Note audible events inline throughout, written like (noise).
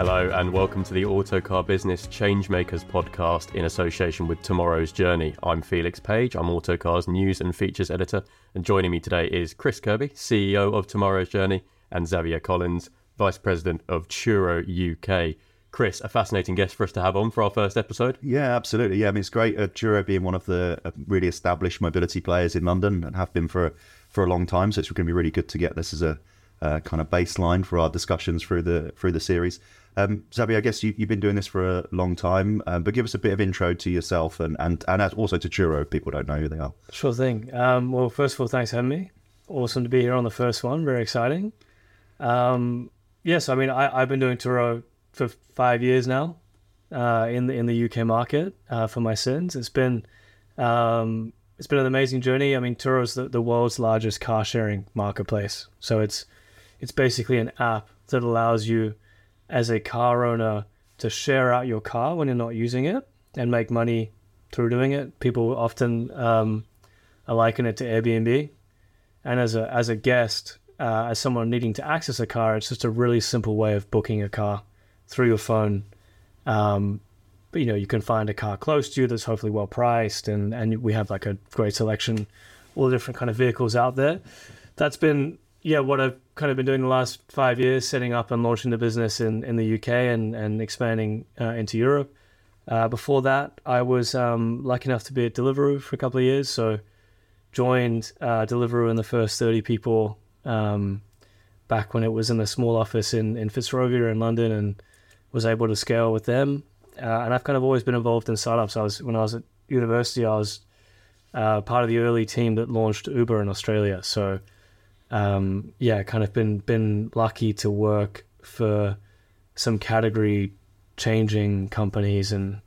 Hello, and welcome to the Autocar Business Changemakers podcast in association with Tomorrow's Journey. I'm Felix Page, I'm Autocar's news and features editor, and joining me today is Chris Kirby, CEO of Tomorrow's Journey, and Xavier Collins, Vice President of Turo UK. Chris, a fascinating guest for us to have on for our first episode. Yeah, absolutely. Yeah, I mean, it's great. Uh, Turo being one of the uh, really established mobility players in London and have been for for a long time, so it's going to be really good to get this as a uh, kind of baseline for our discussions through the through the series. Um, Zabi, I guess you, have been doing this for a long time, um, but give us a bit of intro to yourself and, and, and also to Turo. If people don't know who they are. Sure thing. Um, well, first of all, thanks for having me. Awesome to be here on the first one. Very exciting. Um, yes, I mean, I, have been doing Turo for five years now uh, in the in the UK market uh, for my sins. It's been um, it's been an amazing journey. I mean, Turo is the, the world's largest car sharing marketplace. So it's it's basically an app that allows you as a car owner to share out your car when you're not using it and make money through doing it. People often um, liken it to Airbnb, and as a as a guest, uh, as someone needing to access a car, it's just a really simple way of booking a car through your phone. Um, but, you know, you can find a car close to you that's hopefully well priced, and and we have like a great selection, all the different kind of vehicles out there. That's been yeah, what I've kind of been doing the last five years, setting up and launching the business in, in the UK and, and expanding uh, into Europe. Uh, before that, I was um, lucky enough to be at Deliveroo for a couple of years. So, joined uh, Deliveroo in the first 30 people um, back when it was in the small office in, in Fitzrovia in London and was able to scale with them. Uh, and I've kind of always been involved in startups. I was When I was at university, I was uh, part of the early team that launched Uber in Australia. So, um, yeah, kind of been been lucky to work for some category changing companies and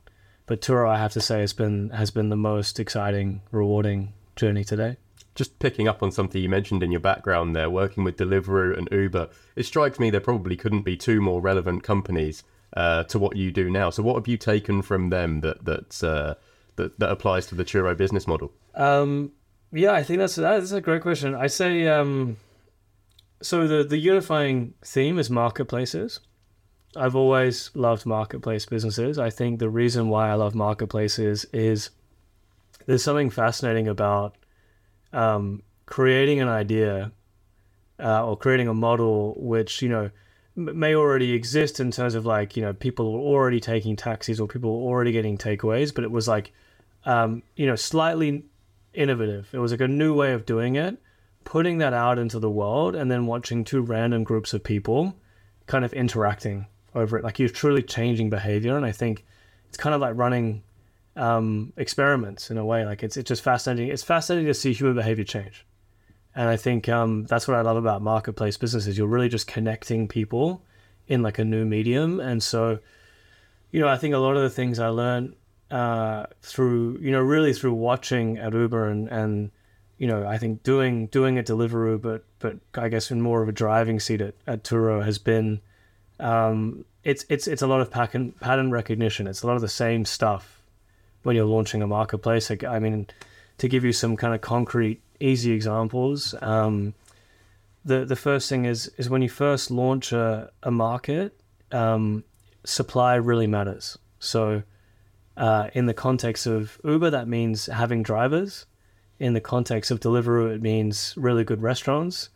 but Turo I have to say has been has been the most exciting, rewarding journey today. Just picking up on something you mentioned in your background there, working with Deliveroo and Uber, it strikes me there probably couldn't be two more relevant companies uh, to what you do now. So, what have you taken from them that that uh, that, that applies to the Turo business model? Um, yeah, I think that's that's a great question. I say um, so the the unifying theme is marketplaces. I've always loved marketplace businesses. I think the reason why I love marketplaces is there's something fascinating about um, creating an idea uh, or creating a model which you know may already exist in terms of like you know people are already taking taxis or people are already getting takeaways, but it was like um, you know slightly innovative. It was like a new way of doing it, putting that out into the world, and then watching two random groups of people kind of interacting over it. Like you're truly changing behavior, and I think it's kind of like running um, experiments in a way. Like it's it's just fascinating. It's fascinating to see human behavior change, and I think um, that's what I love about marketplace businesses. You're really just connecting people in like a new medium, and so you know I think a lot of the things I learned uh, through you know really through watching at Uber and and you know I think doing doing a Deliveroo, but but I guess in more of a driving seat at, at Turo has been um, it's it's it's a lot of pattern pattern recognition. It's a lot of the same stuff when you're launching a marketplace. Like, I mean, to give you some kind of concrete, easy examples. Um, the the first thing is is when you first launch a, a market, um, supply really matters. So uh, in the context of Uber, that means having drivers. In the context of Deliveroo, it means really good restaurants.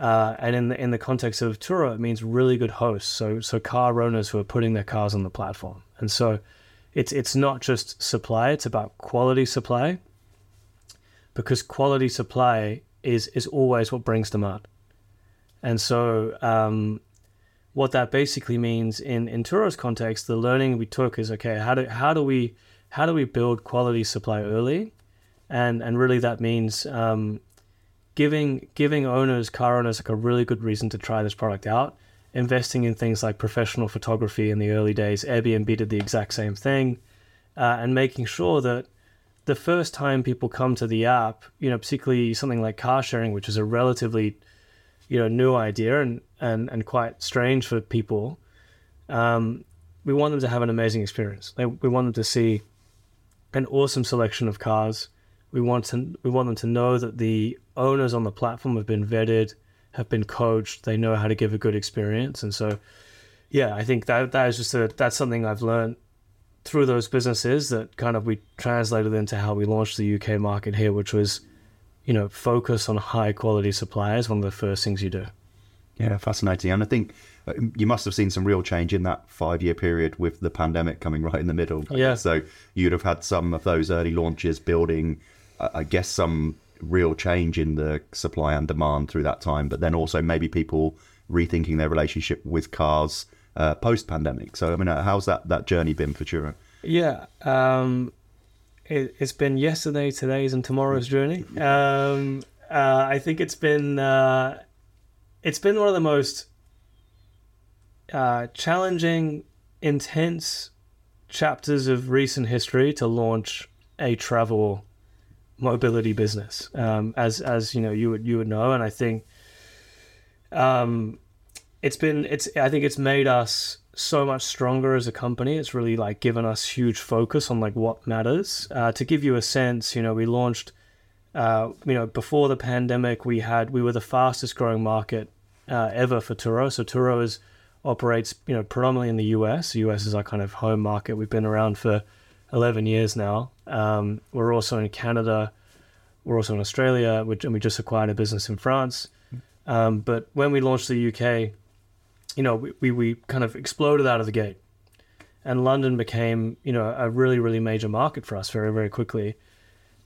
Uh, and in the in the context of Turo, it means really good hosts. So so car owners who are putting their cars on the platform. And so it's it's not just supply; it's about quality supply. Because quality supply is is always what brings demand. And so um, what that basically means in in Turo's context, the learning we took is okay. How do how do we how do we build quality supply early, and and really that means um, giving giving owners car owners like a really good reason to try this product out. Investing in things like professional photography in the early days, Airbnb did the exact same thing, uh, and making sure that the first time people come to the app, you know, particularly something like car sharing, which is a relatively you know new idea and and and quite strange for people. Um, we want them to have an amazing experience. We want them to see an awesome selection of cars. We want to we want them to know that the owners on the platform have been vetted, have been coached. They know how to give a good experience, and so yeah, I think that that is just a that's something I've learned through those businesses that kind of we translated into how we launched the UK market here, which was, you know, focus on high quality suppliers. One of the first things you do. Yeah, fascinating. And I think uh, you must have seen some real change in that five year period with the pandemic coming (laughs) right in the middle. Yeah. So you'd have had some of those early launches building, I guess, some real change in the supply and demand through that time, but then also maybe people rethinking their relationship with cars uh, post pandemic. So, I mean, uh, how's that, that journey been for Turo? Yeah. Um, it, has been yesterday, today's, and tomorrow's journey. Um, uh, I think it's been uh, it's been one of the most uh, challenging, intense chapters of recent history to launch a travel mobility business. Um, as as you know, you would you would know, and I think um, it's been it's I think it's made us so much stronger as a company. It's really like given us huge focus on like what matters. Uh, to give you a sense, you know, we launched. Uh, you know, before the pandemic, we had we were the fastest growing market uh, ever for Turo. So Turo is operates, you know, predominantly in the US. The US is our kind of home market. We've been around for 11 years now. Um, we're also in Canada. We're also in Australia, which, and we just acquired a business in France. Um, but when we launched the UK, you know, we, we, we kind of exploded out of the gate. And London became, you know, a really, really major market for us very, very quickly.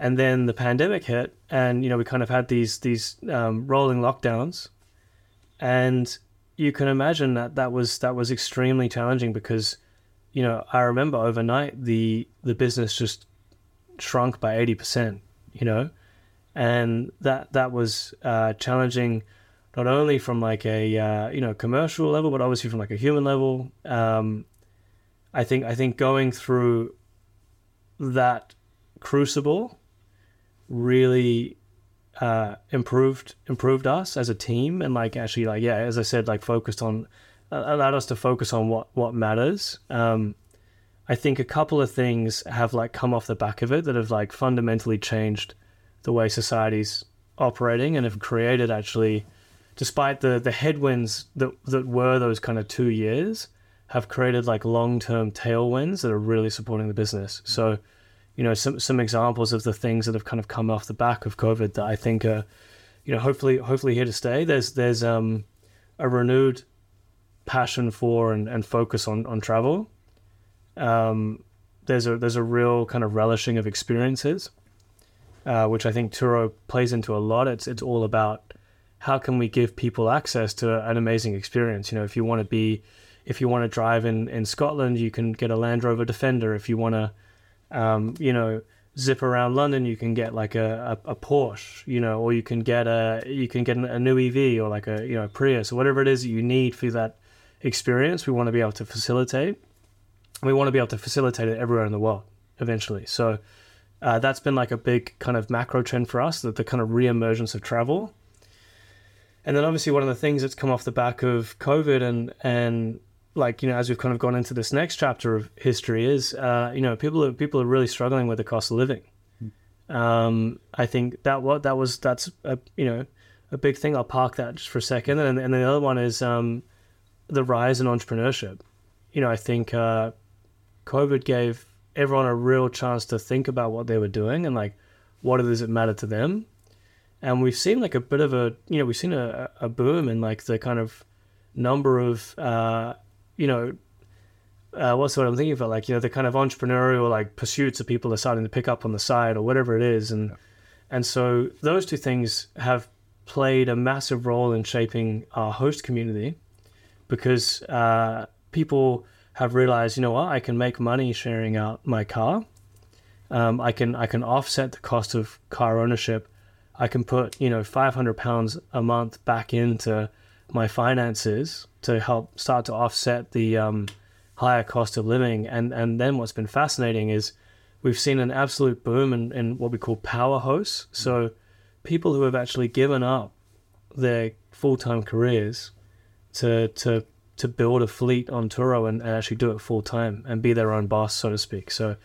And then the pandemic hit, and you know, we kind of had these these um, rolling lockdowns, and you can imagine that that was that was extremely challenging because you know I remember overnight the the business just shrunk by 80% you know? And that that was uh, challenging not only from like a uh, you know commercial level but obviously from like a human level. Um, I think I think going through that crucible really uh, improved improved us as a team and like actually like yeah as I said like focused on uh, allowed us to focus on what what matters. Um, I think a couple of things have like come off the back of it that have like fundamentally changed the way society's operating and have created actually, despite the the headwinds that that were those kind of two years, have created like long term tailwinds that are really supporting the business. So you know some some examples of the things that have kind of come off the back of COVID that I think are, you know, hopefully hopefully here to stay. There's there's um a renewed passion for and, and focus on on travel. Um, there's a there's a real kind of relishing of experiences, uh, which I think Turo plays into a lot. It's it's all about how can we give people access to an amazing experience. You know, if you want to be, if you want to drive in in Scotland, you can get a Land Rover Defender. If you want to um, you know, zip around London, you can get like a, a, a, Porsche, you know, or you can get a you can get a new EV or like a you know a Prius or whatever it is that you need for that experience. We want to be able to facilitate. We want to be able to facilitate it everywhere in the world eventually. So uh, that's been like a big kind of macro trend for us, that the kind of re-emergence of travel. And then obviously one of the things that's come off the back of COVID and and like you know as we've kind of gone into this next chapter of history is uh, you know people are people are really struggling with the cost of living. Um, I think that what that was that's a you know a big thing. I'll park that just for a second, and and the other one is um, the rise in entrepreneurship. You know, I think uh, COVID gave everyone a real chance to think about what they were doing and like what it is that mattered to them. And we've seen like a bit of a you know we've seen a, a boom in like the kind of number of uh, you know, uh, what's what I'm thinking about? Like, you know, the kind of entrepreneurial like pursuits that people are starting to pick up on the side or whatever it is, and yeah. and so those two things have played a massive role in shaping our host community because uh, people have realized, you know what, I can make money sharing out my car. Um, I can I can offset the cost of car ownership. I can put you know 500 pounds a month back into my finances to help start to offset the um, higher cost of living. And and then what's been fascinating is we've seen an absolute boom in, in what we call power hosts. So people who have actually given up their full time careers to to to build a fleet on Turo and, and actually do it full time and be their own boss, so to speak. So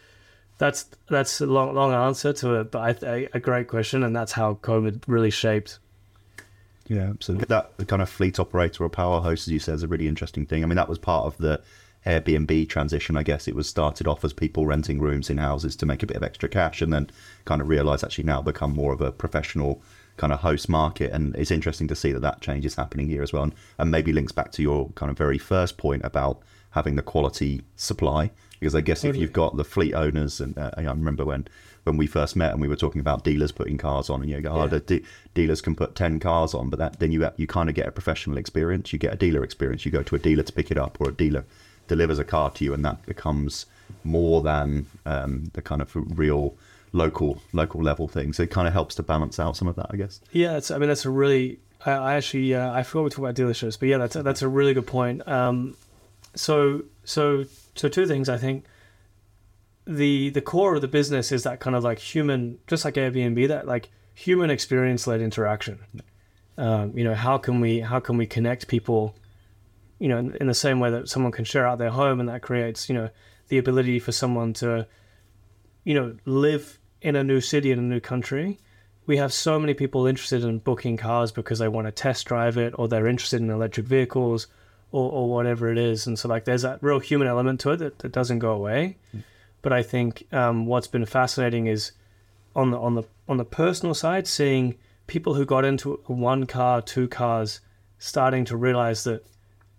that's that's a long long answer to it, but I, a great question, and that's how COVID really shaped Yeah, absolutely. That the kind of fleet operator or power host, as you said, is a really interesting thing. I mean, that was part of the Airbnb transition. I guess it was started off as people renting rooms in houses to make a bit of extra cash, and then kind of realised actually now become more of a professional kind of host market. And it's interesting to see that that change is happening here as well, and, and maybe links back to your kind of very first point about having the quality supply. Because I guess if you've got the fleet owners, and uh, I remember when when we first met and we were talking about dealers putting cars on, and you go, oh, Yeah. the de- dealers can put ten cars on, but that then you you kind of get a professional experience. You get a dealer experience. You go to a dealer to pick it up, or a dealer delivers a car to you, and that becomes more than um, the kind of real local local level thing. So it kind of helps to balance out some of that, I guess. Yeah, it's, I mean that's a really. I, I actually uh, I forgot we talked about dealerships, but yeah, that's a, that's a really good point. Um, so so so two things I think. The the core of the business is that kind of like human, just like Airbnb, that like human experience led interaction. Um, you know, how can we how can we connect people? You know, in, in the same way that someone can share out their home, and that creates you know the ability for someone to, you know, live in a new city in a new country we have so many people interested in booking cars because they want to test drive it or they're interested in electric vehicles or, or whatever it is. And so like there's that real human element to it that, that doesn't go away. But I think um, what's been fascinating is on the on the on the personal side, seeing people who got into one car, two cars, starting to realize that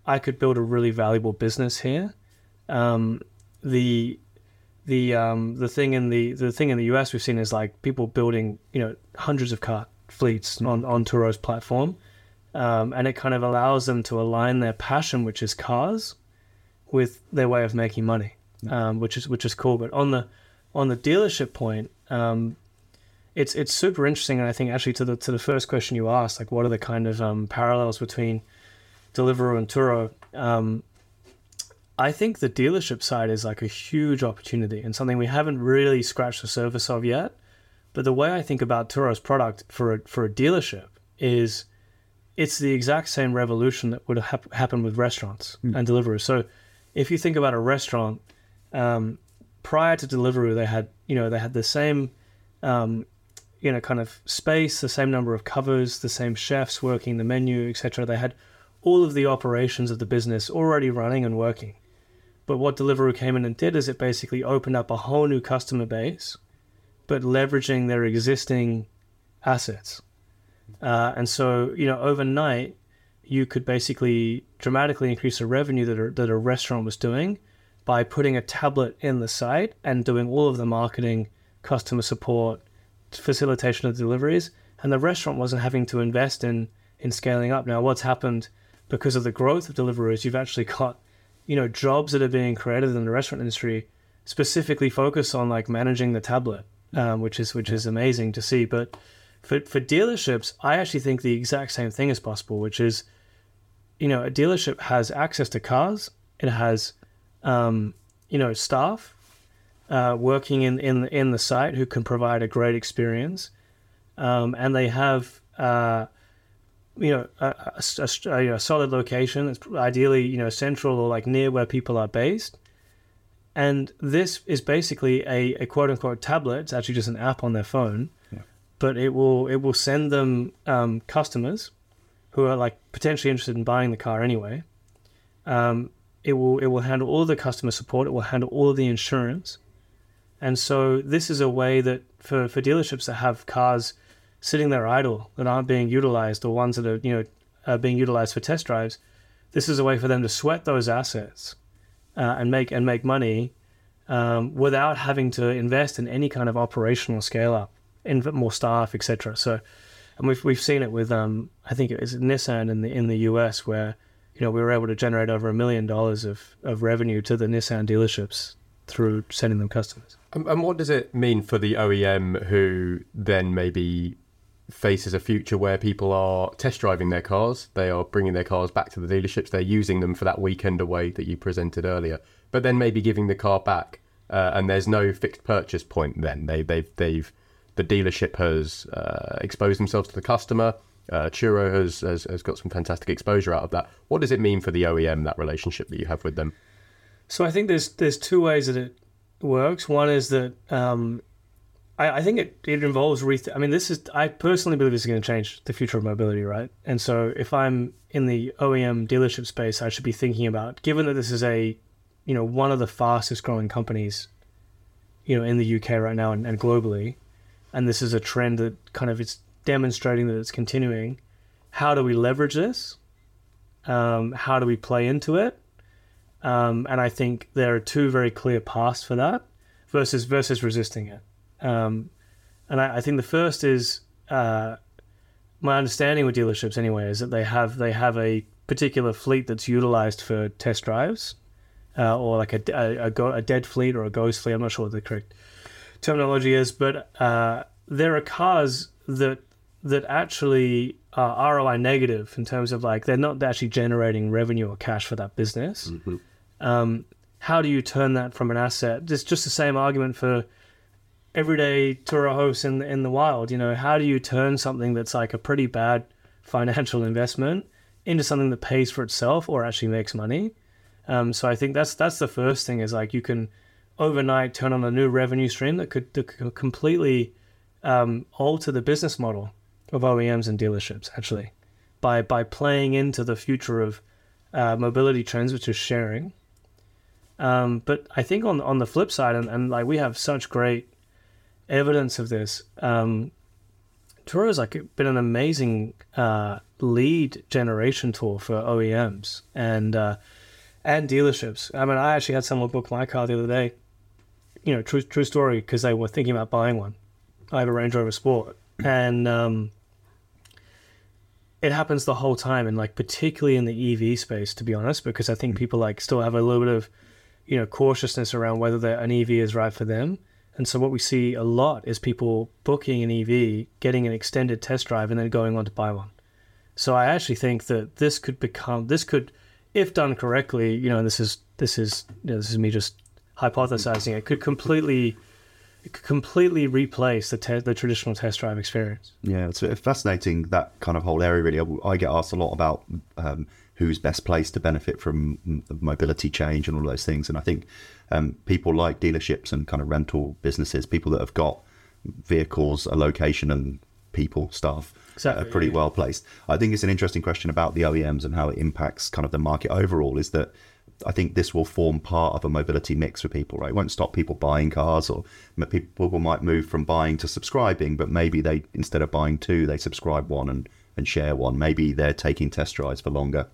I could build a really valuable business here. Um, the the um, the thing in the the thing in the US we've seen is like people building you know hundreds of car fleets on on Turo's platform, um, and it kind of allows them to align their passion, which is cars, with their way of making money, um, which is which is cool. But on the on the dealership point, um, it's it's super interesting, and I think actually to the to the first question you asked, like what are the kind of um, parallels between Deliveroo and Turo? Um, I think the dealership side is like a huge opportunity and something we haven't really scratched the surface of yet. But the way I think about Turo's product for a, for a dealership is it's the exact same revolution that would have happened with restaurants and Deliveroo. So if you think about a restaurant, um, prior to Deliveroo, they had you know they had the same um, you know kind of space, the same number of covers, the same chefs working the menu, etc. They had all of the operations of the business already running and working. But what Deliveroo came in and did is it basically opened up a whole new customer base, but leveraging their existing assets. Uh, and so, you know, overnight, you could basically dramatically increase the revenue that a, that a restaurant was doing by putting a tablet in the site and doing all of the marketing, customer support, facilitation of deliveries. And the restaurant wasn't having to invest in, in scaling up. Now, what's happened because of the growth of Deliveroo is you've actually got you know jobs that are being created in the restaurant industry specifically focus on like managing the tablet um, which is which is amazing to see but for for dealerships i actually think the exact same thing is possible which is you know a dealership has access to cars it has um, you know staff uh, working in, in in the site who can provide a great experience. Um, and they have uh, you know a, a, a- a, solid location. That's ideally you know central or like near where people are based. And this is basically a, a quote unquote tablet. It's actually just an app on their phone. Yeah. but it will it will send them um, customers who are like potentially interested in buying the car anyway. Um, it will it will handle all the customer support it will handle all the insurance. And so this is a way that for, for dealerships that have cars sitting there idle that aren't being utilized or ones that are you know uh, being utilized for test drives this is a way for them to sweat those assets uh, and make and make money um, without having to invest in any kind of operational scale up in more staff etc so and we've we've seen it with um, I think it was Nissan in the in the US where you know we were able to generate over a million dollars of, of revenue to the Nissan dealerships through sending them customers And, what does it mean for the OEM who then maybe faces a future where people are test driving their cars, they are bringing their cars back to the dealerships, they're using them for that weekend away that you presented earlier, but then maybe giving the car back, uh, and there's no fixed purchase point. Then they they've they've the dealership has uh, exposed themselves to the customer. Uh, Turo has, has has got some fantastic exposure out of that. What does it mean for the OEM that relationship that you have with them? So I think there's there's two ways that it works. One is that um, I, I think it, it involves reth- I mean, this is I personally believe this is going to change the future of mobility, right? And so if I'm in the OEM dealership space, I should be thinking about given that this is a you know one of the fastest growing companies you know in the UK right now and, and globally, and this is a trend that kind of it's demonstrating that it's continuing. How do we leverage this? Um, how do we play into it? Um, and I think there are two very clear paths for that versus versus resisting it. Um, and I, I, think the first is uh, my understanding with dealerships anyway is that they have they have a particular fleet that's utilized for test drives, uh, or like a, a, a, a, dead fleet or a ghost fleet. I'm not sure what the correct terminology is, but uh, there are cars that that actually are ROI negative in terms of like they're not actually generating revenue or cash for that business. Mm-hmm. Um, how do you turn that from an asset? It's just the same argument for everyday Turo hosts in in the wild. You know, how do you turn something that's like a pretty bad financial investment into something that pays for itself or actually makes money? Um, so I think that's that's the first thing is like you can overnight turn on a new revenue stream that could, that could completely um, alter the business model of OEMs and dealerships actually by by playing into the future of uh, mobility trends, which is sharing. Um, but I think on on the flip side, and, and like we have such great evidence of this. Um, Turo's like been an amazing uh, lead generation tool for OEMs and uh, and dealerships. I mean, I actually had someone book my car the other day. You know, true true story because they were thinking about buying one. I have a Range Rover Sport, and um, it happens the whole time, and like particularly in the EV space, to be honest, because I think people like still have a little bit of you know cautiousness around whether an EV is right for them. And so what we see a lot is people booking an EV, getting an extended test drive, and then going on to buy one. So I actually think that this could become this could, if done correctly, you know, this is this is you know, this is me just hypothesizing. It could completely completely replace the te- the traditional test drive experience. Yeah, it's fascinating that kind of whole area. Really, I get asked a lot about um, who's best placed to benefit from mobility change and all those things. And I think um, people like dealerships and kind of rental businesses, people that have got vehicles, a location, and people, staff, exactly, are pretty yeah. well placed. I think it's an interesting question about the OEMs and how it impacts kind of the market overall. Is that I think this will form part of a mobility mix for people, right? It won't stop people buying cars, or people might move from buying to subscribing, but maybe they instead of buying two, they subscribe one and and share one. Maybe they're taking test drives for longer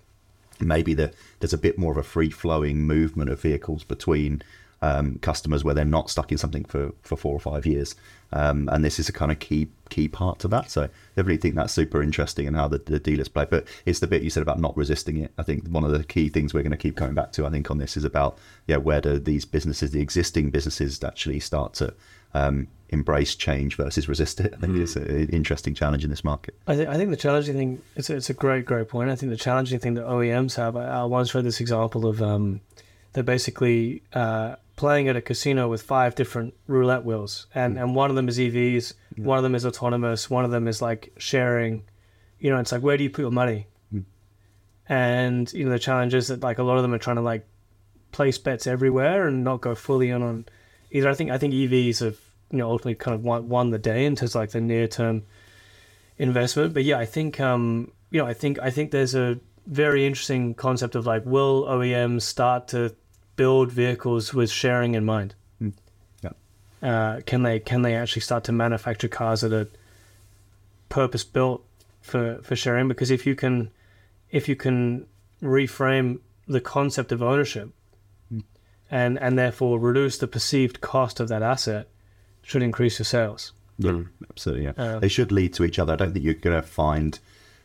maybe the, there's a bit more of a free flowing movement of vehicles between um, customers where they're not stuck in something for, for four or five years. Um, and this is a kind of key key part to that. So I definitely think that's super interesting and in how the, the dealers play. But it's the bit you said about not resisting it. I think one of the key things we're going to keep coming back to, I think, on this is about yeah, where do these businesses, the existing businesses, actually start to um, embrace change versus resist it. I think mm. it's an interesting challenge in this market. I, th- I think the challenging thing it's a, it's a great great point. I think the challenging thing that OEMs have. I, I once read this example of um, they're basically uh, playing at a casino with five different roulette wheels, and mm. and one of them is EVs, yeah. one of them is autonomous, one of them is like sharing. You know, it's like where do you put your money? Mm. And you know the challenge is that like a lot of them are trying to like place bets everywhere and not go fully in on either. I think I think EVs have you know ultimately kind of won, won the day in terms of like the near term investment. But yeah, I think um you know I think I think there's a very interesting concept of like will OEMs start to build vehicles with sharing in mind? Mm. Yeah. Uh, can they can they actually start to manufacture cars that are purpose built for for sharing? Because if you can if you can reframe the concept of ownership mm. and and therefore reduce the perceived cost of that asset, should increase your sales. Yeah, absolutely. Yeah, uh, they should lead to each other. I don't think you're going to find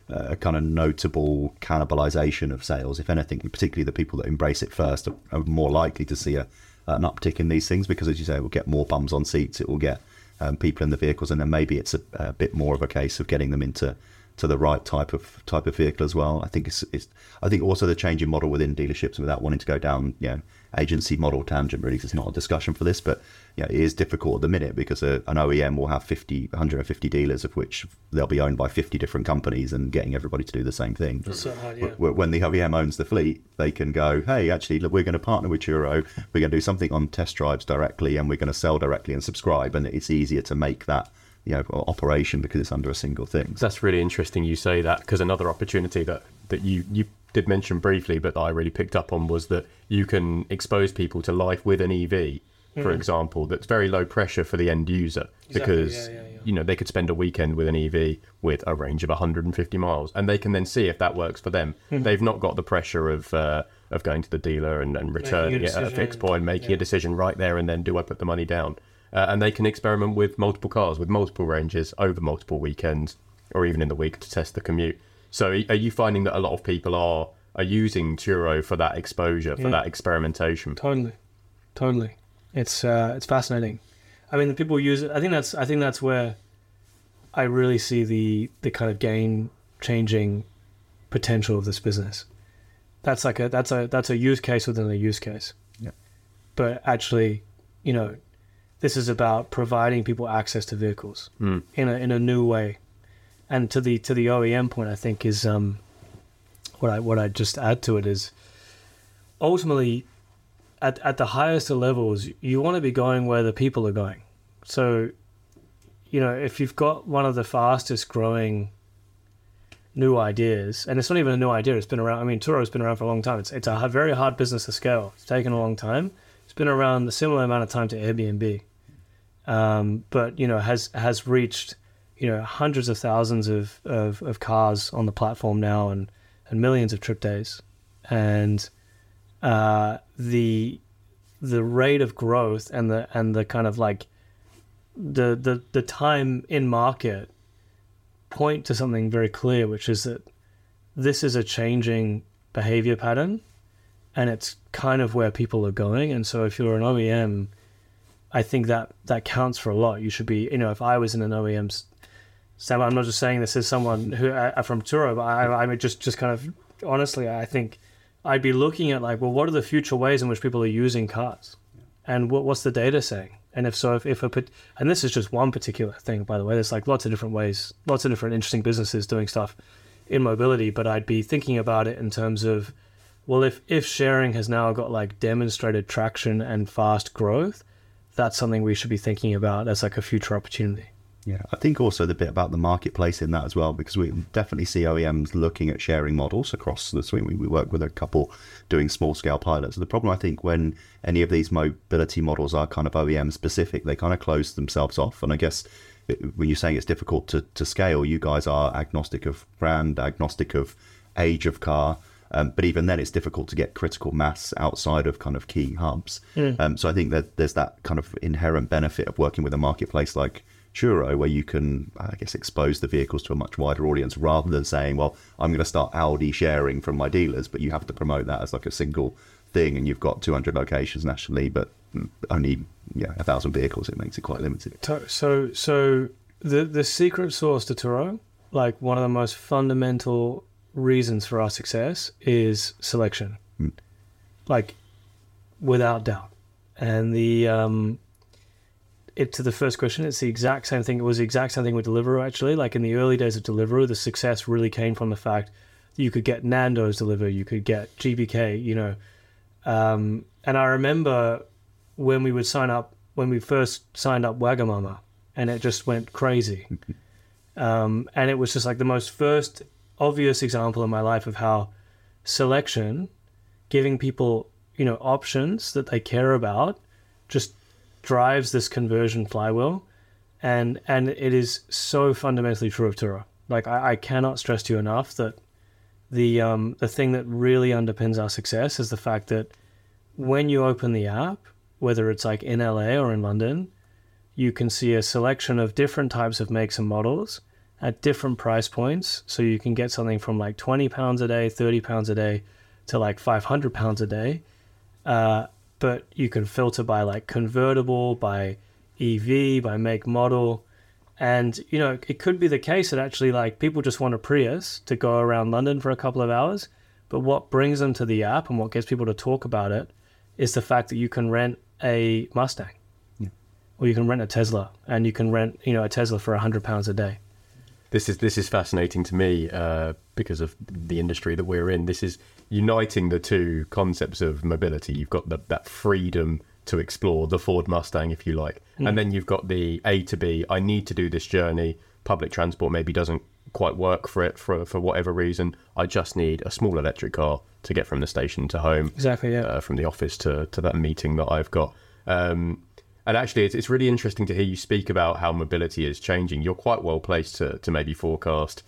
a kind of notable cannibalization of sales. If anything, particularly the people that embrace it first are, are more likely to see a, an uptick in these things because, as you say, it will get more bums on seats. It will get um, people in the vehicles, and then maybe it's a, a, bit more of a case of getting them into to the right type of type of vehicle as well. I think it's, it's I think also the changing model within dealerships without wanting to go down you know agency model tangent really 'cause it's not a discussion for this but yeah it is difficult at the minute because a, an OEM will have 50 150 dealers of which they'll be owned by 50 different companies and getting everybody to do the same thing So yeah. When the OEM owns the fleet, they can go, hey, actually, look, we're going to partner with Turo. We're going to do something on test drives directly, and we're going to sell directly and subscribe. And it's easier to make that, you know, operation because it's under a single thing. That's really interesting you say that because another opportunity that, that you, you did mention briefly, but that I really picked up on was that you can expose people to life with an EV, for example, that's very low pressure for the end user because yeah, yeah, yeah. you know they could spend a weekend with an EV with a range of 150 miles, and they can then see if that works for them. They've not got the pressure of uh, of going to the dealer and, and returning it at a fixed point, making yeah. a decision right there and then. Do I put the money down? Uh, and they can experiment with multiple cars, with multiple ranges over multiple weekends, or even in the week to test the commute. So, are you finding that a lot of people are are using Turo for that exposure, for Yeah. that experimentation? Totally, totally. It's uh, it's fascinating. I mean, the people use it. I think that's I think that's where I really see the the kind of game changing potential of this business. That's like a that's a that's a use case within a use case. Yeah. But actually, you know, this is about providing people access to vehicles Mm. in a in a new way. And to the to the OEM point, I think is um, what I what I just add to it is ultimately at at the highest of levels, you want to be going where the people are going. So, you know, if you've got one of the fastest growing new ideas, and it's not even a new idea, it's been around. I mean, Turo's been around for a long time. It's it's a very hard business to scale. It's taken a long time. It's been around a similar amount of time to Airbnb, um, but you know has has reached you know hundreds of thousands of, of, of cars on the platform now and and millions of trip days, and uh, the the rate of growth and the and the kind of like the the the time in market point to something very clear, which is that this is a changing behavior pattern, and it's kind of where people are going. And so, if you're an OEM, I think that that counts for a lot. You should be, you know, if I was in an OEM's Sam, I'm not just saying this as someone who uh, from Turo, but I, I mean just just kind of honestly, I think I'd be looking at like, well, what are the future ways in which people are using cars, and what what's the data saying? And if so, if, if a and this is just one particular thing, by the way, there's like lots of different ways, lots of different interesting businesses doing stuff in mobility. But I'd be thinking about it in terms of, well, if if sharing has now got like demonstrated traction and fast growth, that's something we should be thinking about as like a future opportunity. Yeah, I think also the bit about the marketplace in that as well, because we definitely see OEMs looking at sharing models across the suite. We, work with a couple doing small scale pilots. The problem, I think, when any of these mobility models are kind of OEM specific, they kind of close themselves off. And I guess when you're saying it's difficult to, to scale, you guys are agnostic of brand, agnostic of age of car. Um, but even then, it's difficult to get critical mass outside of kind of key hubs. Um, so I think that there's that kind of inherent benefit of working with a marketplace like Turo, where you can, I guess, expose the vehicles to a much wider audience rather than saying, well, I'm going to start Audi sharing from my dealers, but you have to promote that as like a single thing and you've got 200 locations nationally, but only yeah, a thousand vehicles. It makes it quite limited. So, so the the secret sauce to Turo, like one of the most fundamental reasons for our success, is selection, Hmm. like without doubt. And the um, it to the first question, it's the exact same thing. It was the exact same thing with Deliveroo actually. Like in the early days of Deliveroo, the success really came from the fact that you could get Nando's delivered, you could get GBK, you know. Um, and I remember when we would sign up when we first signed up Wagamama, and it just went crazy. (laughs) um, and it was just like the most first obvious example in my life of how selection, giving people you know options that they care about, just drives this conversion flywheel, and and it is so fundamentally true of Turo. Like I, I cannot stress to you enough that the um, the thing that really underpins our success is the fact that when you open the app, whether it's like in LA or in London, you can see a selection of different types of makes and models at different price points. So you can get something from like twenty pounds a day, thirty pounds a day, to like five hundred pounds a day. Uh, but you can filter by like convertible, by EV, by make model, And you know, it could be the case that actually like people just want a Prius to go around London for a couple of hours, but what brings them to the app and what gets people to talk about it is the fact that you can rent a Mustang. Yeah. Or you can rent a Tesla and you can rent, you know, a Tesla for a hundred pounds a day. This is this is fascinating to me uh, because of the industry that we're in. This is uniting the two concepts of mobility. You've got the, that freedom to explore the Ford Mustang, if you like, Mm. and then you've got the A to B. I need to do this journey. Public transport maybe doesn't quite work for it for for whatever reason. I just need a small electric car to get from the station to home. Exactly, yeah. uh, from the office to, to that meeting that I've got. Um, and actually, it's, it's really interesting to hear you speak about how mobility is changing. You're quite well placed to, to maybe forecast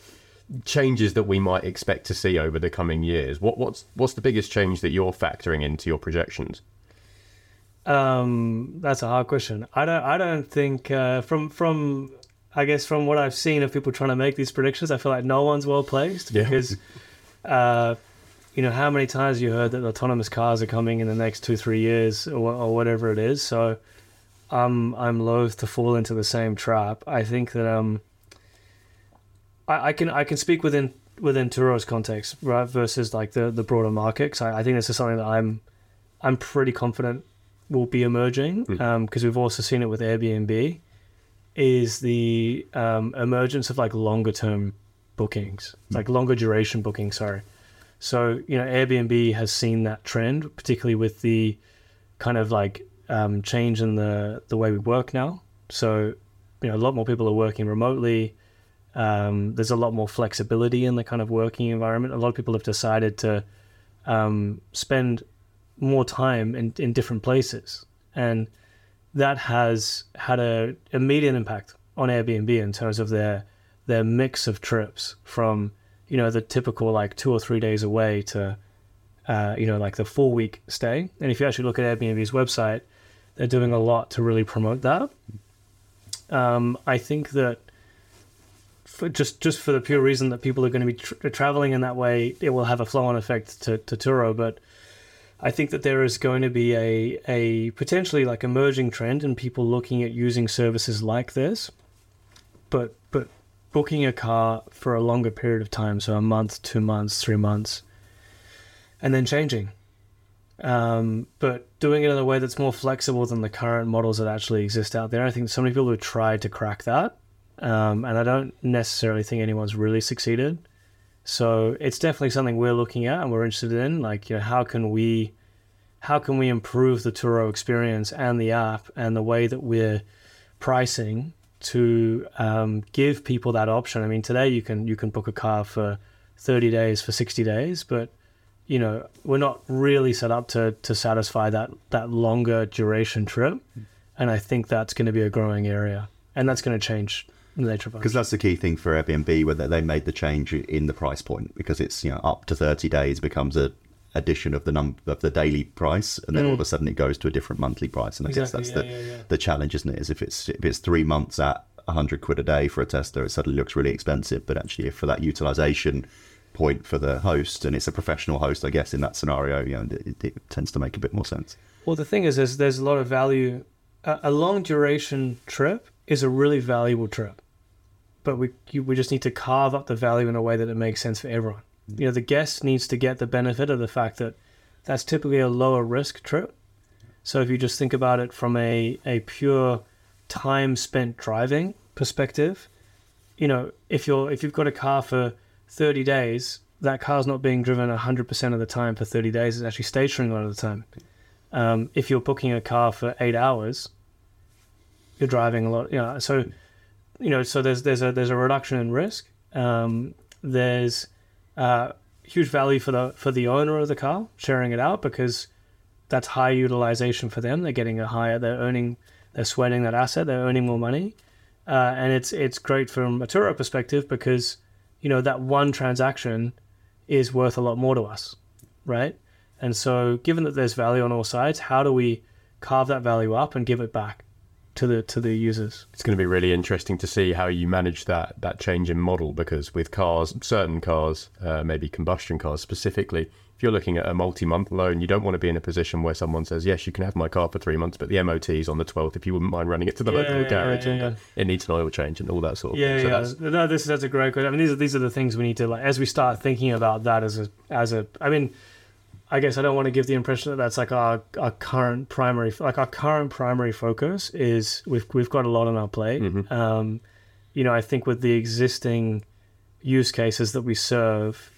changes that we might expect to see over the coming years. What, what's what's the biggest change that you're factoring into your projections? Um, that's a hard question. I don't. I don't think uh, from from I guess from what I've seen of people trying to make these predictions, I feel like no one's well placed Yeah. because, uh, you know, how many times you heard that autonomous cars are coming in the next two three years or, or whatever it is. So, I'm I'm loath to fall into the same trap. I think that um, I, I can I can speak within within Turo's context, right, versus like the the broader market. 'cause I, I think this is something that I'm I'm pretty confident will be emerging because Mm. we've also seen it with Airbnb. Is the um, emergence of like longer term bookings, like longer duration bookings. Sorry. So you know, Airbnb has seen that trend, particularly with the kind of like um, change in the the way we work now. So you know, a lot more people are working remotely. Um, there's a lot more flexibility in the kind of working environment. A lot of people have decided to um, spend more time in, in different places. And that has had a immediate impact on Airbnb in terms of their their mix of trips from, you know, the typical like two or three days away to uh, you know, like the four week stay. And if you actually look at Airbnb's website, they're doing a lot to really promote that. Um, I think that for just just for the pure reason that people are going to be tr traveling in that way, it will have a flow on effect to, to Turo. But I think that there is going to be a a potentially like emerging trend in people looking at using services like this, but but booking a car for a longer period of time, so a month, two months, three months, and then changing. Um, but doing it in a way that's more flexible than the current models that actually exist out there. I think so many people have tried to crack that, um, and I don't necessarily think anyone's really succeeded. So it's definitely something we're looking at and we're interested in. Like, you know, how can we, how can we improve the Turo experience and the app and the way that we're pricing to um, give people that option? I mean, today you can you can book a car for thirty days for sixty days, but you know we're not really set up to to satisfy that that longer duration trip, and I think that's going to be a growing area, and that's going to change the nature of because that's the key thing for Airbnb, where they made the change in the price point because it's you know up to thirty days becomes a addition of the num of the daily price, and then all of a sudden it goes to a different monthly price, and I guess Mm. That's yeah, the yeah, yeah. the challenge, isn't it? Is if it's if it's three months at hundred quid a day for a Tesla, it suddenly looks really expensive, but actually if for that utilization point for the host, and it's a professional host, I guess in that scenario, you know, it, it tends to make a bit more sense. Well, the thing is, is there's a lot of value. A, a long duration trip is a really valuable trip, but we you, we just need to carve up the value in a way that it makes sense for everyone. You know, the guest needs to get the benefit of the fact that that's typically a lower risk trip. So if you just think about it from a a pure time spent driving perspective, you know, if you're if you've got a car for 30 days, that car's not being driven 100% of the time for 30 days. It's actually stationary a lot of the time. Um, if you're booking a car for eight hours, you're driving a lot. You know, so you know, so there's there's a there's a reduction in risk. Um, there's uh, huge value for the for the owner of the car sharing it out because that's high utilization for them. They're getting a higher. They're earning. They're sweating that asset. They're earning more money, uh, and it's it's great from a Turo perspective because you know that one transaction is worth a lot more to us, right? And so, given that there's value on all sides, how do we carve that value up and give it back to the to the users? It's going to be really interesting to see how you manage that that change in model because with cars, certain cars, uh, maybe combustion cars specifically, if you're looking at a multi-month loan, you don't want to be in a position where someone says, "Yes, you can have my car for three months, but the MOT is on the 12th. If you wouldn't mind running it to the Yeah, local yeah, garage, yeah, and it needs an oil change and all that sort of Yeah, thing." So yeah. that's No, this that's a great question. I mean, these are these are the things we need to like as we start thinking about that as a as a. I mean, I guess I don't want to give the impression that that's like our our current primary like our current primary focus is we've we've got a lot on our plate. Mhm. Um, you know, I think with the existing use cases that we serve,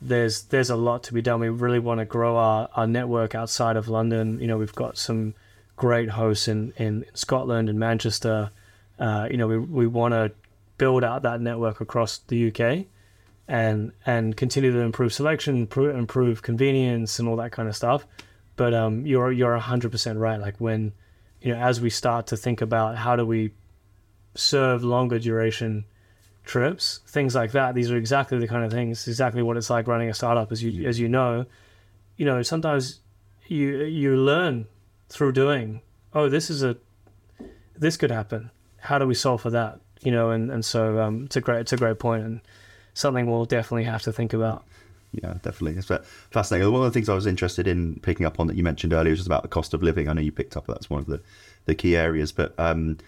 there's there's a lot to be done. We really want to grow our, our network outside of London. You know, we've got some great hosts in, in Scotland and Manchester. Uh, you know, we we want to build out that network across the UK and and continue to improve selection, improve, improve convenience, and all that kind of stuff. But um, you're you're hundred percent right. Like when you know, as we start to think about how do we serve longer duration trips, things like that. These are exactly the kind of things, exactly what it's like running a startup, as you as you know. You know, sometimes you you learn through doing. Oh, this is a this could happen. How do we solve for that? You know, and and so um, it's a great it's a great point and something we'll definitely have to think about. Yeah, definitely. It's fascinating. One of the things I was interested in picking up on that you mentioned earlier was about the cost of living. I know you picked up that's one of the, the key areas, but um, uh,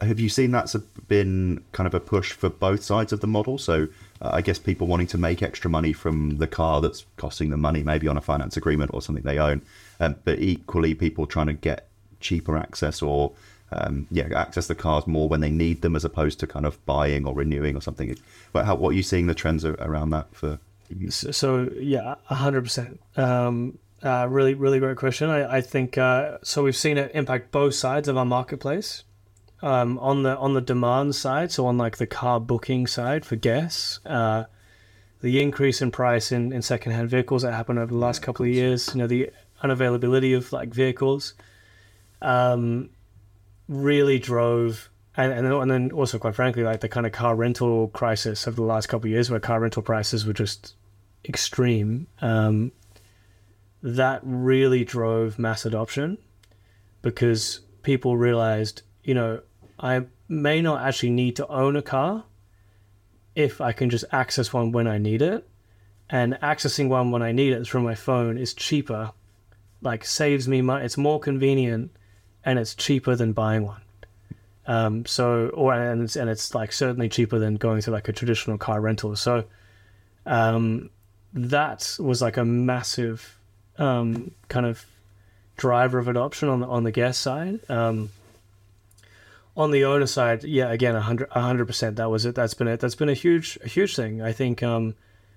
have you seen that's been kind of a push for both sides of the model? So uh, I guess people wanting to make extra money from the car that's costing them money, maybe on a finance agreement or something they own, um, but equally people trying to get cheaper access or um, yeah, access the cars more when they need them as opposed to kind of buying or renewing or something. But how, what are you seeing the trends around that for? So, so yeah, hundred percent. Um, uh, really, really great question. I, I think uh, so. We've seen it impact both sides of our marketplace. Um, on the on the demand side, so on like the car booking side for guests, uh, the increase in price in, in secondhand vehicles that happened over the last couple of years, you know, the unavailability of like vehicles, um, really drove, and and then, and then also quite frankly, like the kind of car rental crisis of the last couple of years, where car rental prices were just extreme. Um, that really drove mass adoption because people realized, you know, I may not actually need to own a car if I can just access one when I need it. And accessing one when I need it through my phone is cheaper, like saves me money. It's more convenient and it's cheaper than buying one. Um, so, or and it's, and it's like certainly cheaper than going to like a traditional car rental. So, um, that was like a massive um, kind of driver of adoption on the on the guest side. Um, on the owner side, yeah, again, a hundred a hundred percent. That was it. That's been it. That's been a huge a huge thing. I think, um,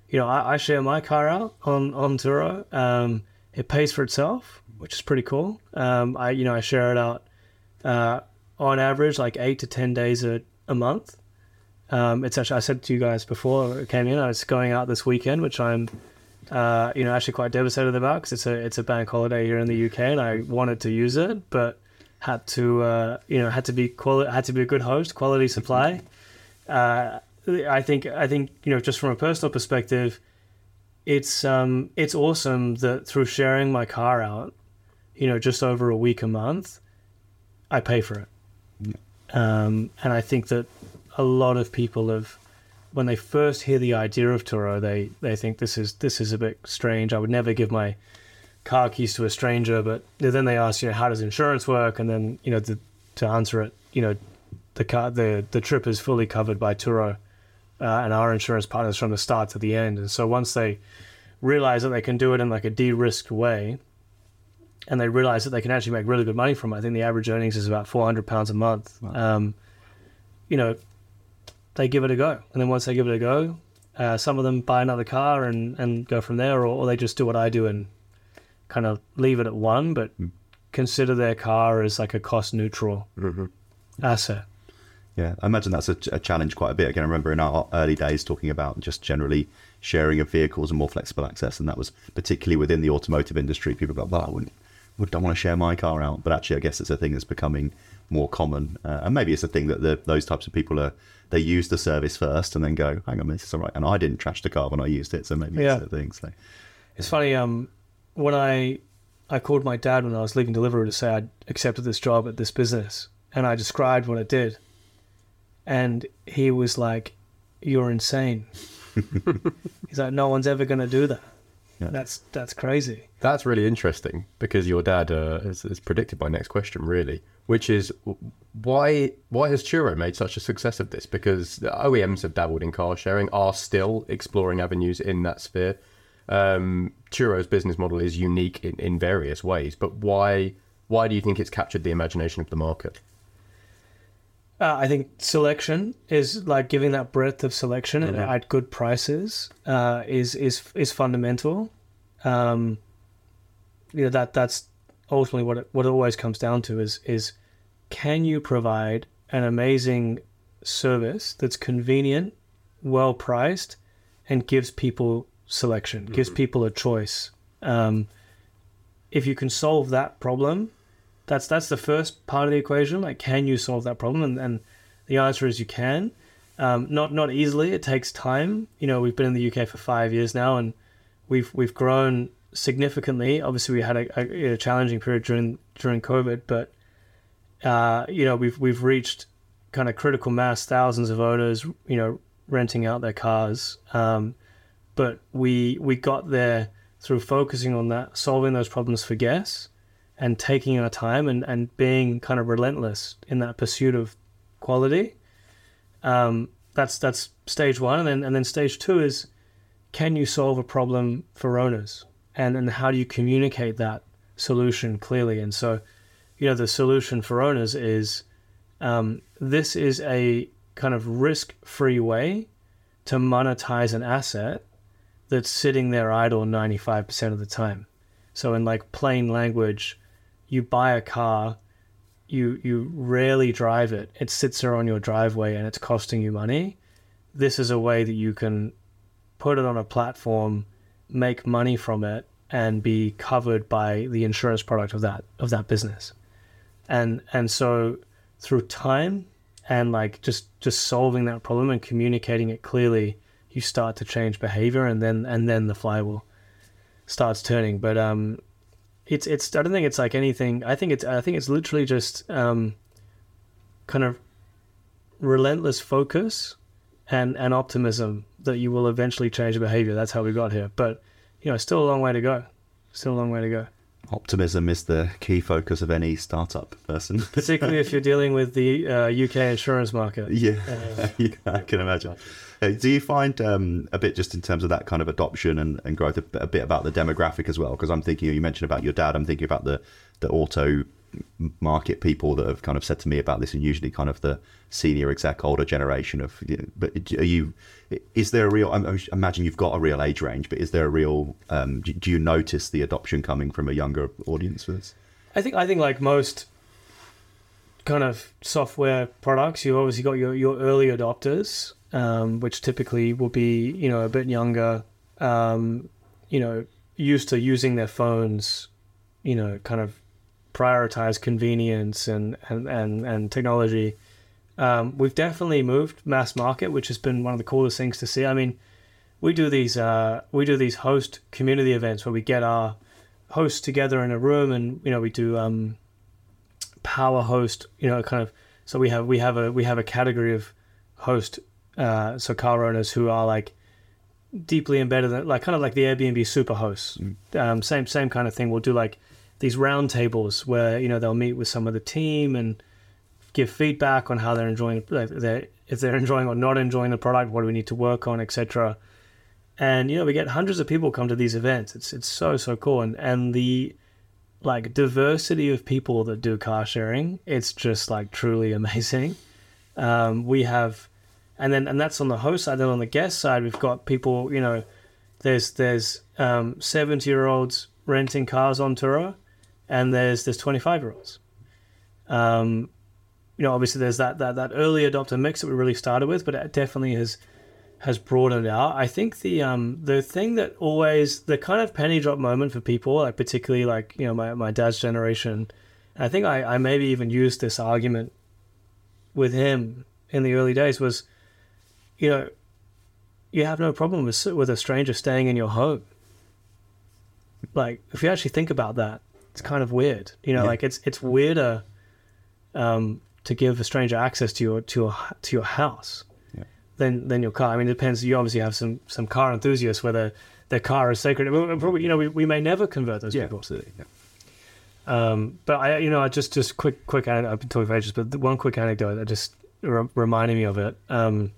you know, I, I share my car out on on Turo. Um, it pays for itself, which is pretty cool. Um, I you know I share it out uh, on average like eight to ten days a a month. Um, it's actually I said to you guys before it came in, I was going out this weekend, which I'm uh, you know, actually quite devastated about because it's a it's a bank holiday here in the UK, and I wanted to use it, but had to uh, you know had to be quali- had to be a good host, quality supply. Uh, I think I think you know just from a personal perspective, it's um it's awesome that through sharing my car out, you know, just over a week a month, I pay for it. Um, and I think that a lot of people have when they first hear the idea of Turo, they they think this is this is a bit strange. I would never give my car keys to a stranger. But then they ask, you know, how does insurance work? And then you know, the, to answer it, you know, the car the the trip is fully covered by Turo, uh, and our insurance partners from the start to the end. And so once they realize that they can do it in like a de-risked way, and they realize that they can actually make really good money from it, I think the average earnings is about four hundred pounds a month. Um, you know, they give it a go. And then once they give it a go, uh, some of them buy another car and, and go from there, or, or they just do what I do and kind of leave it at one, but consider their car as like a cost neutral asset. Yeah, I imagine that's a, a challenge quite a bit. Again, I remember in our early days talking about just generally sharing of vehicles and more flexible access, and that was particularly within the automotive industry. People go, "Well, I wouldn't, would don't want to share my car out," but actually, I guess it's a thing that's becoming more common, uh, and maybe it's a thing that the, those types of people are they use the service first and then go, "Hang on, this is all right," and I didn't trash the car when I used it, so maybe Yeah. it's a thing. So It's funny. Um, when I I called my dad when I was leaving Deliveroo to say I'd accepted this job at this business, and I described what it did, and he was like, "You're insane." (laughs) He's like, "No one's ever going to do that." Yeah. That's that's crazy. That's really interesting because your dad uh, has, has predicted my next question, really, which is why why has Turo made such a success of this? Because the OEMs have dabbled in car sharing, are still exploring avenues in that sphere. Um, Turo's business model is unique in, in various ways, but why why do you think it's captured the imagination of the market? Uh, I think selection is like giving that breadth of selection Mhm. at good prices uh, is is is fundamental. Um, you know that that's ultimately what it, what it always comes down to is is can you provide an amazing service that's convenient, well priced, and gives people selection, gives Mhm. people a choice. Um, if you can solve that problem, that's that's the first part of the equation. Like, can you solve that problem? And, and the answer is you can. Um, not not easily. It takes time. You know, we've been in the UK for five years now, and we've we've grown significantly. Obviously, we had a, a, a challenging period during during COVID, but uh, you know, we've we've reached kind of critical mass, thousands of owners, you know, renting out their cars. Um, but we we got there through focusing on that, solving those problems for guests, and taking our time and, and being kind of relentless in that pursuit of quality. Um, that's that's stage one, and then and then stage two is, can you solve a problem for owners, and and how do you communicate that solution clearly? And so, you know, the solution for owners is, um, this is a kind of risk-free way to monetize an asset that's sitting there idle 95% of the time. So in like plain language, you buy a car, you you rarely drive it. It sits there on your driveway and it's costing you money. This is a way that you can put it on a platform, make money from it and be covered by the insurance product of that of that business. And and so through time and like just just solving that problem and communicating it clearly, you start to change behavior and then and then the flywheel starts turning. But um it's it's I don't think it's like anything. I think it's I think it's literally just um, kind of relentless focus and and optimism that you will eventually change the behavior. That's how we got here. But you know, still a long way to go. Still a long way to go. Optimism is the key focus of any startup person. (laughs) Particularly if you're dealing with the uh, UK insurance market. yeah, Uh, (laughs) yeah, I can imagine. Do you find um, a bit just in terms of that kind of adoption and, and growth, a, bit- a bit about the demographic as well? Because I'm thinking, you mentioned about your dad, I'm thinking about the, the auto market people that have kind of said to me about this, and usually kind of the senior exec, older generation of. You know, but are you? Is there a real? I imagine you've got a real age range, but is there a real? Um, do, do you notice the adoption coming from a younger audience for this? I think I think like most kind of software products, you obviously got your, your early adopters, um, which typically will be you know a bit younger, um, you know, used to using their phones, you know, kind of prioritize convenience and and and, and technology. Um, we've definitely moved mass market, which has been one of the coolest things to see. I mean, we do these uh, we do these host community events where we get our hosts together in a room and you know we do um power host you know kind of so we have we have a we have a category of host uh so car owners who are like deeply embedded in, like kind of like the airbnb super hosts. Um same same kind of thing. We'll do like these round tables where you know they'll meet with some of the team and give feedback on how they're enjoying like they're, if they're (laughs) enjoying or not enjoying the product what do we need to work on etc and you know we get hundreds of people come to these events. It's it's so so cool. And and the like diversity of people that do car sharing it's just like truly (laughs) amazing. Um, we have and then and that's on the host side then on the guest side we've got people you know there's there's um 70 year olds renting cars on Turo and there's there's 25 year olds um you know obviously there's that that that early adopter mix that we really started with but it definitely has has broadened out. I think the um the thing that always the kind of penny drop moment for people, like particularly like you know my, my dad's generation, I think I, I maybe even used this argument with him in the early days was, you know, you have no problem with with a stranger staying in your home. Like if you actually think about that, it's kind of weird. You know, Yeah. like it's it's weirder um, to give a stranger access to your to your to your house than than your car. I mean, it depends. You obviously have some some car enthusiasts where their their car is sacred. Probably, you know, we, we may never convert those Yeah, people. absolutely. Yeah. Um, but I, you know, I just just quick quick. I've been talking for ages, but one quick anecdote that just re- reminded me of it. Um,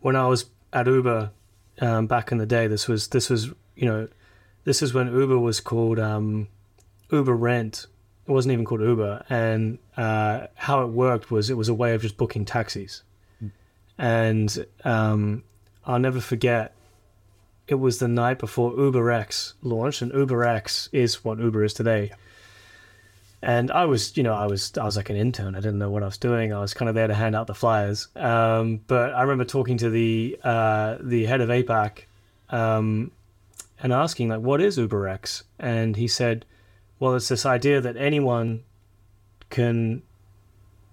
when I was at Uber um, back in the day, this was this was you know, this is when Uber was called um, Uber Rent. It wasn't even called Uber, and uh, how it worked was it was a way of just booking taxis. And um, I'll never forget it was the night before UberX launched, and UberX is what Uber is today. And I was, you know, I was, I was like an intern. I didn't know what I was doing. I was kind of there to hand out the flyers. Um, but I remember talking to the uh, the head of APAC um, and asking like, "What is UberX?" And he said, "Well, it's this idea that anyone can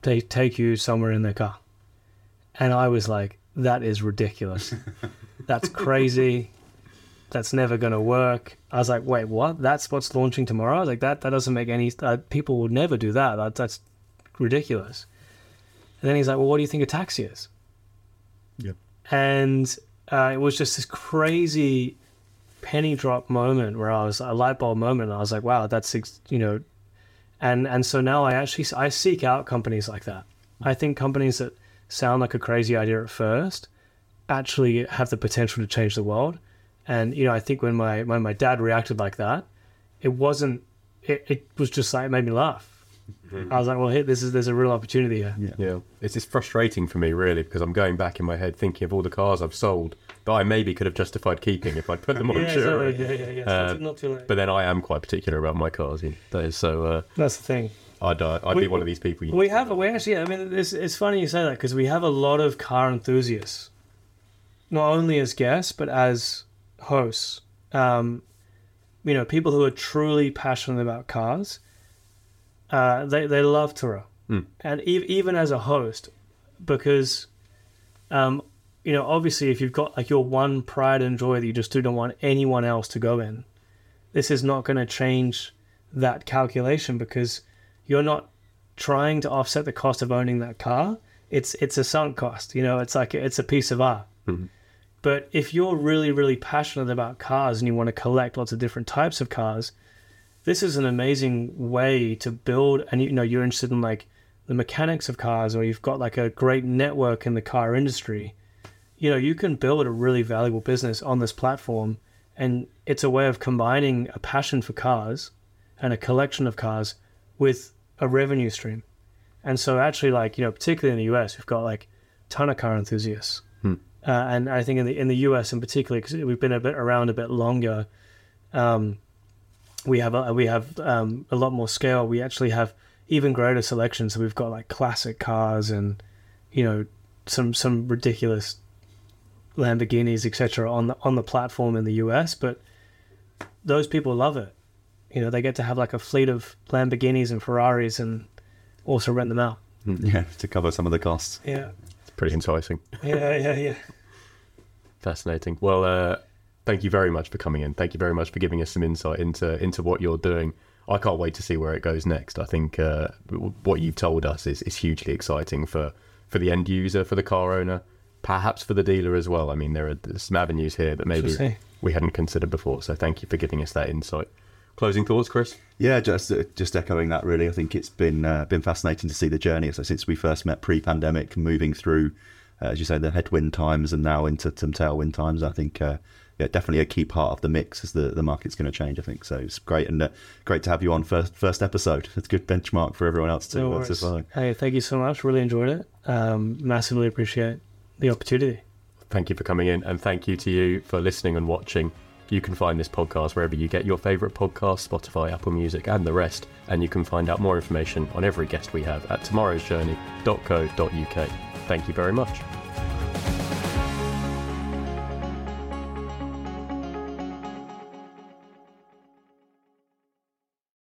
they take you somewhere in their car." And I was like, "That is ridiculous. (laughs) That's crazy." That's never going to work. I was like, wait, what? That's what's launching tomorrow? I was like, that that doesn't make any. Uh, people would never do that. that. That's ridiculous. And then he's like, well, what do you think a taxi is? Yep. And uh, it was just this crazy penny drop moment where I was a light bulb moment. And I was like, wow, that's you know, and and so now I actually I seek out companies like that. I think companies that sound like a crazy idea at first actually have the potential to change the world. And you know, I think when my when my dad reacted like that, it wasn't. It, it was just like it made me laugh. I was like, well, here, this is there's a real opportunity here. Yeah. Yeah, it's just frustrating for me really because I'm going back in my head thinking of all the cars I've sold that I maybe could have justified keeping if I'd put them on (laughs) Yeah, Turo. exactly. yeah, yeah, yeah. Uh, not, not too late. But then I am quite particular about my cars. You know, that is so. Uh, That's the thing. I'd uh, I'd We- be one of these people. You We have, we actually, I mean, it's, it's funny you say that because we have a lot of car enthusiasts, not only as guests, but as hosts. Um, you know, people who are truly passionate about cars. Uh, they, they love Turo. Hmm. And e- even as a host, because, um, you know, obviously, if you've got like your one pride and joy that you just don't want anyone else to go in, this is not going to change that calculation because you're not trying to offset the cost of owning that car. It's it's a sunk cost. You know, it's like it's a piece of art. Mhm. But if you're really really passionate about cars and you want to collect lots of different types of cars, this is an amazing way to build. And you know, you're interested in like the mechanics of cars, or you've got like a great network in the car industry. You know, you can build a really valuable business on this platform, and it's a way of combining a passion for cars and a collection of cars with a revenue stream. And so, actually, like you know, particularly in the US, we've got like a ton of car enthusiasts. Uh, and I think in the in the US in particular, because we've been a bit around a bit longer, um, we have a, we have um, a lot more scale. We actually have even greater selection. So we've got like classic cars and you know some some ridiculous Lamborghinis, etc. on the on the platform in the US, but those people love it. You know, they get to have like a fleet of Lamborghinis and Ferraris and also rent them out. (laughs) Yeah, to cover some of the costs. Yeah, pretty enticing. yeah, yeah, yeah. Fascinating. Well, uh, thank you very much for coming in. Thank you very much for giving us some insight into into what you're doing. I can't wait to see where it goes next. I think uh, what you've told us is, is hugely exciting for, for the end user, for the car owner, perhaps for the dealer as well. I mean, there are some avenues here that maybe we hadn't considered before. So thank you for giving us that insight. Closing thoughts, Chris? Yeah, just uh, just echoing that. Really, I think it's been uh, been fascinating to see the journey. So since we first met pre-pandemic, moving through, uh, as you say, the headwind times and now into some tailwind times. I think uh, yeah, definitely a key part of the mix as the, the market's going to change. I think so. It's great and uh, great to have you on first first episode. It's a good benchmark for everyone else to, No uh, to follow. Hey, thank you so much. Really enjoyed it. Um, massively appreciate the opportunity. Thank you for coming in, and thank you to you for listening and watching. You can find this podcast wherever you get your favourite podcasts, Spotify, Apple Music, and the rest. And you can find out more information on every guest we have at tomorrowsjourney.co.uk. Thank you very much.